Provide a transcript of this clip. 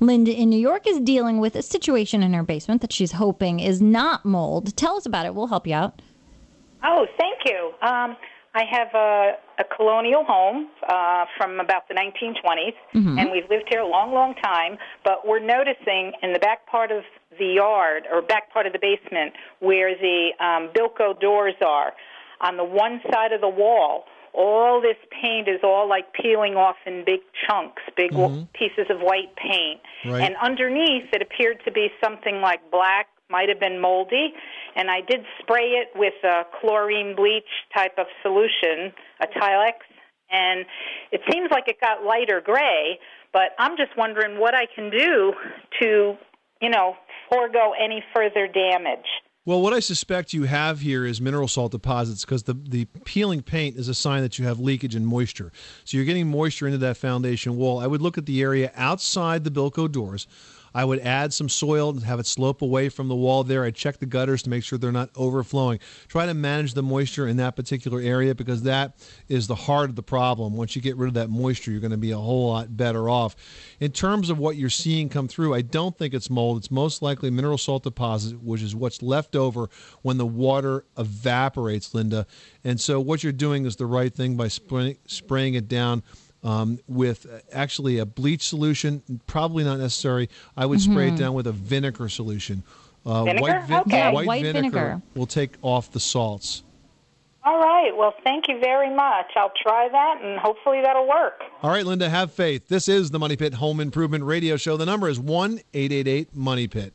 Linda in New York is dealing with a situation in her basement that she's hoping is not mold. Tell us about it. We'll help you out. Oh, thank you. Um, I have a, a colonial home uh, from about the 1920s, Mm-hmm. and we've lived here a long, long time. But we're noticing in the back part of the yard or back part of the basement where the um, Bilco doors are, on the one side of the wall, all this paint is all like peeling off in big chunks, big w mm-hmm. pieces of white paint. Right. And underneath, it appeared to be something like black, might have been moldy. And I did spray it with a chlorine bleach type of solution, a Tilex, and it seems like it got lighter gray. But I'm just wondering what I can do to, you know, forego any further damage. Well, what I suspect you have here is mineral salt deposits because the, the peeling paint is a sign that you have leakage and moisture. So you're getting moisture into that foundation wall. I would look at the area outside the Bilco doors. I would add some soil and have it slope away from the wall there. I'd check the gutters to make sure they're not overflowing. Try to manage the moisture in that particular area because that is the heart of the problem. Once you get rid of that moisture, you're going to be a whole lot better off. In terms of what you're seeing come through, I don't think it's mold. It's most likely mineral salt deposit, which is what's left over when the water evaporates, Linda. And so what you're doing is the right thing by spraying, spraying it down um, with uh, actually a bleach solution. Probably not necessary. I would spray it down with a vinegar solution. Uh, Vinegar? White, vin- Okay. Yeah, white, white vinegar, vinegar. will take off the salts. All right. Well, thank you very much. I'll try that, and hopefully that'll work. All right, Linda, have faith. This is the Money Pit Home Improvement Radio Show. The number is 1 888 Money Pit.